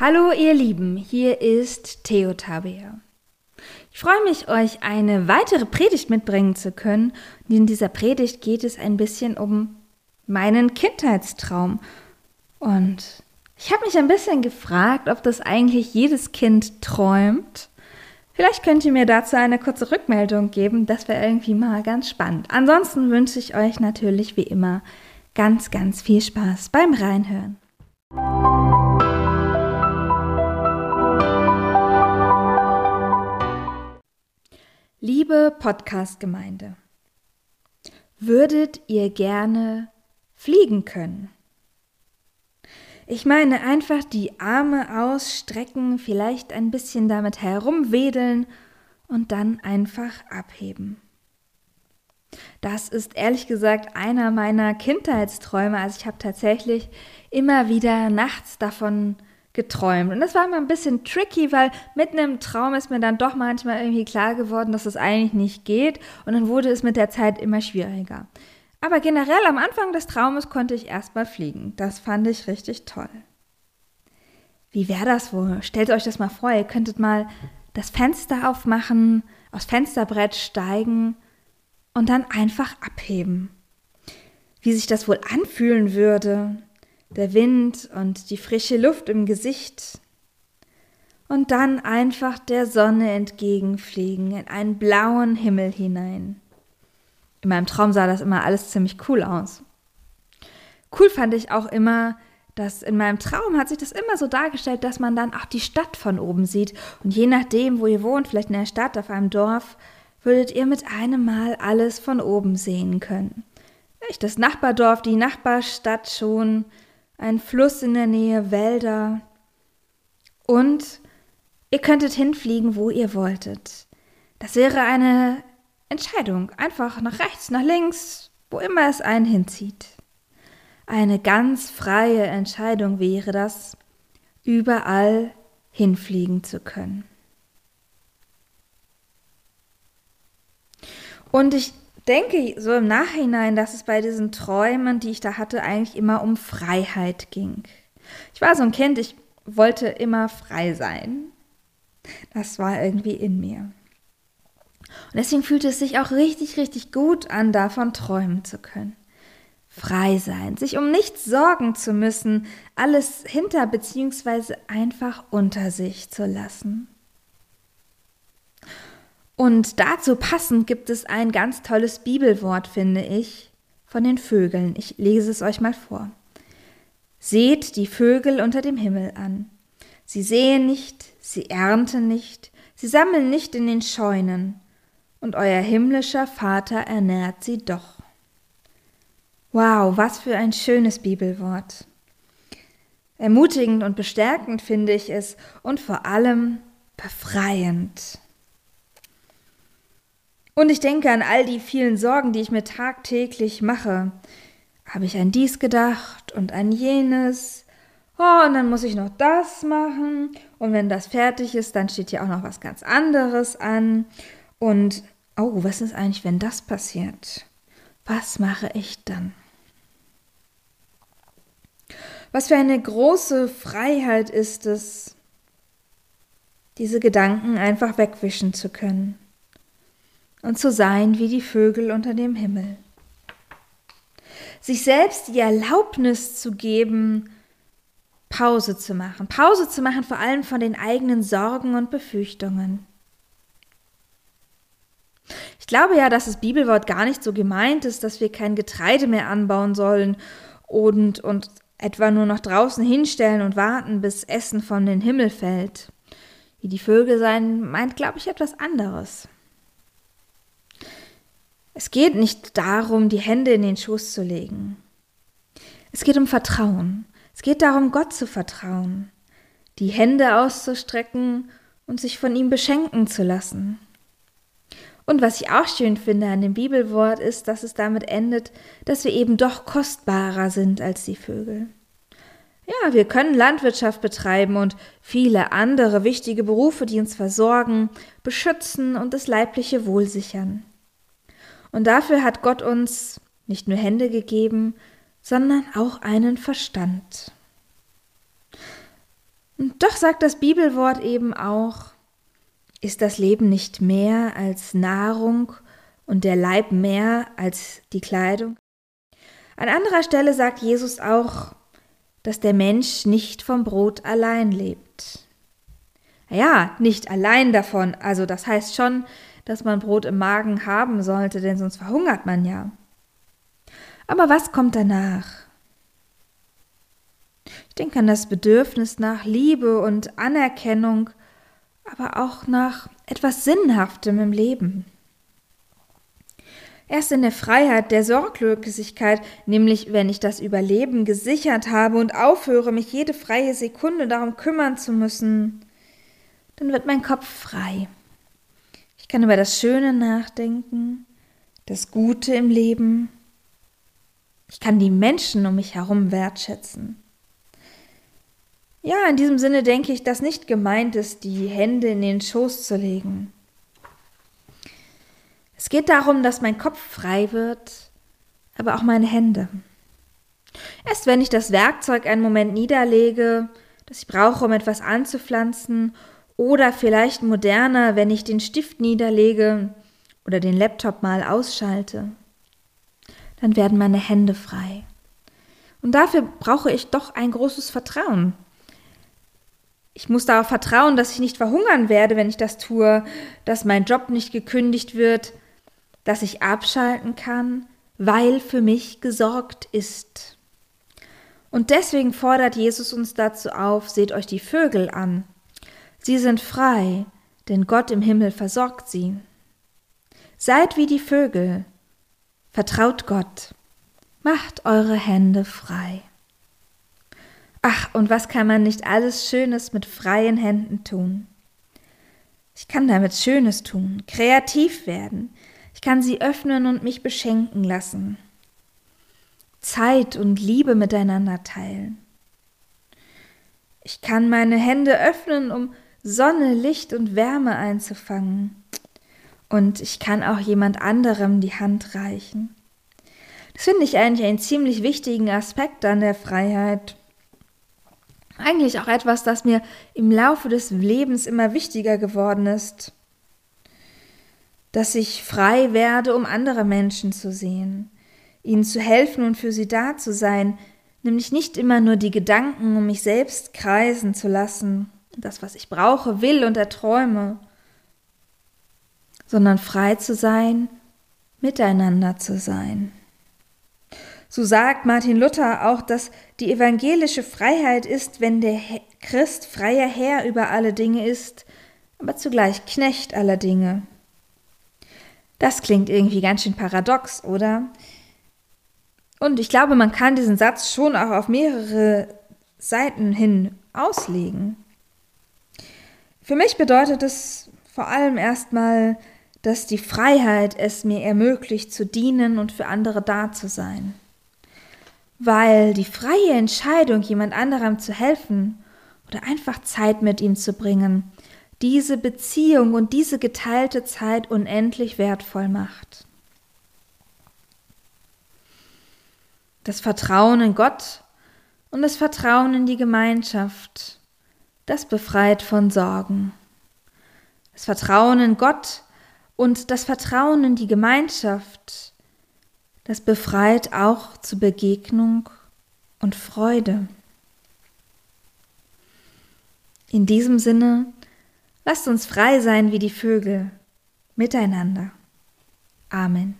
Hallo ihr Lieben, hier ist Theo Tabea. Ich freue mich, euch eine weitere Predigt mitbringen zu können. In dieser Predigt geht es ein bisschen um meinen Kindheitstraum. Und ich habe mich ein bisschen gefragt, ob das eigentlich jedes Kind träumt. Vielleicht könnt ihr mir dazu eine kurze Rückmeldung geben. Das wäre irgendwie mal ganz spannend. Ansonsten wünsche ich euch natürlich wie immer ganz, ganz viel Spaß beim Reinhören. Liebe Podcast-Gemeinde, würdet ihr gerne fliegen können? Ich meine einfach die Arme ausstrecken, vielleicht ein bisschen damit herumwedeln und dann einfach abheben. Das ist ehrlich gesagt einer meiner Kindheitsträume. Also ich habe tatsächlich immer wieder nachts davon geträumt. Und das war immer ein bisschen tricky, weil mitten im Traum ist mir dann doch manchmal irgendwie klar geworden, dass es eigentlich nicht geht. Und dann wurde es mit der Zeit immer schwieriger. Aber generell am Anfang des Traumes konnte ich erstmal fliegen. Das fand ich richtig toll. Wie wäre das wohl? Stellt euch das mal vor, ihr könntet mal das Fenster aufmachen, aufs Fensterbrett steigen und dann einfach abheben. Wie sich das wohl anfühlen würde, der Wind und die frische Luft im Gesicht. Und dann einfach der Sonne entgegenfliegen in einen blauen Himmel hinein. In meinem Traum sah das immer alles ziemlich cool aus. Cool fand ich auch immer, dass in meinem Traum hat sich das immer so dargestellt, dass man dann auch die Stadt von oben sieht. Und je nachdem, wo ihr wohnt, vielleicht in der Stadt, auf einem Dorf, würdet ihr mit einem Mal alles von oben sehen können. Nicht das Nachbardorf, die Nachbarstadt schon, ein Fluss in der Nähe, Wälder. Und ihr könntet hinfliegen, wo ihr wolltet. Das wäre eine Entscheidung. Einfach nach rechts, nach links, wo immer es einen hinzieht. Eine ganz freie Entscheidung wäre das, überall hinfliegen zu können. Und ich denke so im Nachhinein, dass es bei diesen Träumen, die ich da hatte, eigentlich immer um Freiheit ging. Ich war so ein Kind, ich wollte immer frei sein. Das war irgendwie in mir. Und deswegen fühlte es sich auch richtig, richtig gut an, davon träumen zu können. Frei sein, sich um nichts sorgen zu müssen, alles hinter bzw. einfach unter sich zu lassen. Und dazu passend gibt es ein ganz tolles Bibelwort, finde ich, von den Vögeln. Ich lese es euch mal vor. Seht die Vögel unter dem Himmel an. Sie sehen nicht, sie ernten nicht, sie sammeln nicht in den Scheunen, und euer himmlischer Vater ernährt sie doch. Wow, was für ein schönes Bibelwort. Ermutigend und bestärkend finde ich es und vor allem befreiend. Und ich denke an all die vielen Sorgen, die ich mir tagtäglich mache. Habe ich an dies gedacht und an jenes? Oh, und dann muss ich noch das machen. Und wenn das fertig ist, dann steht hier auch noch was ganz anderes an. Und, oh, was ist eigentlich, wenn das passiert? Was mache ich dann? Was für eine große Freiheit ist es, diese Gedanken einfach wegwischen zu können und zu sein wie die Vögel unter dem Himmel. Sich selbst die Erlaubnis zu geben, Pause zu machen. Pause zu machen vor allem von den eigenen Sorgen und Befürchtungen. Ich glaube ja, dass das Bibelwort gar nicht so gemeint ist, dass wir kein Getreide mehr anbauen sollen und, und etwa nur noch draußen hinstellen und warten, bis Essen von den Himmel fällt. Wie die Vögel sein, meint, glaube ich, etwas anderes. Es geht nicht darum, die Hände in den Schoß zu legen. Es geht um Vertrauen. Es geht darum, Gott zu vertrauen, die Hände auszustrecken und sich von ihm beschenken zu lassen. Und was ich auch schön finde an dem Bibelwort ist, dass es damit endet, dass wir eben doch kostbarer sind als die Vögel. Ja, wir können Landwirtschaft betreiben und viele andere wichtige Berufe, die uns versorgen, beschützen und das leibliche Wohl sichern. Und dafür hat Gott uns nicht nur Hände gegeben, sondern auch einen Verstand. Und doch sagt das Bibelwort eben auch, ist das Leben nicht mehr als Nahrung und der Leib mehr als die Kleidung? An anderer Stelle sagt Jesus auch, dass der Mensch nicht vom Brot allein lebt. Ja, nicht allein davon, also das heißt schon, dass man Brot im Magen haben sollte, denn sonst verhungert man ja. Aber was kommt danach? Ich denke an das Bedürfnis nach Liebe und Anerkennung, aber auch nach etwas Sinnhaftem im Leben. Erst in der Freiheit der Sorglosigkeit, nämlich wenn ich das Überleben gesichert habe und aufhöre, mich jede freie Sekunde darum kümmern zu müssen, dann wird mein Kopf frei. Ich kann über das Schöne nachdenken, das Gute im Leben. Ich kann die Menschen um mich herum wertschätzen. Ja, in diesem Sinne denke ich, dass nicht gemeint ist, die Hände in den Schoß zu legen. Es geht darum, dass mein Kopf frei wird, aber auch meine Hände. Erst wenn ich das Werkzeug einen Moment niederlege, das ich brauche, um etwas anzupflanzen, oder vielleicht moderner, wenn ich den Stift niederlege oder den Laptop mal ausschalte, dann werden meine Hände frei. Und dafür brauche ich doch ein großes Vertrauen. Ich muss darauf vertrauen, dass ich nicht verhungern werde, wenn ich das tue, dass mein Job nicht gekündigt wird, dass ich abschalten kann, weil für mich gesorgt ist. Und deswegen fordert Jesus uns dazu auf, seht euch die Vögel an. Sie sind frei, denn Gott im Himmel versorgt sie. Seid wie die Vögel, vertraut Gott, macht eure Hände frei. Ach, und was kann man nicht alles Schönes mit freien Händen tun? Ich kann damit Schönes tun, kreativ werden, ich kann sie öffnen und mich beschenken lassen. Zeit und Liebe miteinander teilen. Ich kann meine Hände öffnen, um Sonne, Licht und Wärme einzufangen. Und ich kann auch jemand anderem die Hand reichen. Das finde ich eigentlich einen ziemlich wichtigen Aspekt an der Freiheit. Eigentlich auch etwas, das mir im Laufe des Lebens immer wichtiger geworden ist dass ich frei werde, um andere Menschen zu sehen, ihnen zu helfen und für sie da zu sein, nämlich nicht immer nur die Gedanken um mich selbst kreisen zu lassen, das, was ich brauche, will und erträume, sondern frei zu sein, miteinander zu sein. So sagt Martin Luther auch, dass die evangelische Freiheit ist, wenn der Christ freier Herr über alle Dinge ist, aber zugleich Knecht aller Dinge. Das klingt irgendwie ganz schön paradox, oder? Und ich glaube, man kann diesen Satz schon auch auf mehrere Seiten hin auslegen. Für mich bedeutet es vor allem erstmal, dass die Freiheit es mir ermöglicht zu dienen und für andere da zu sein. Weil die freie Entscheidung, jemand anderem zu helfen oder einfach Zeit mit ihm zu bringen, diese Beziehung und diese geteilte Zeit unendlich wertvoll macht. Das Vertrauen in Gott und das Vertrauen in die Gemeinschaft, das befreit von Sorgen. Das Vertrauen in Gott und das Vertrauen in die Gemeinschaft, das befreit auch zu Begegnung und Freude. In diesem Sinne Lasst uns frei sein wie die Vögel, miteinander. Amen.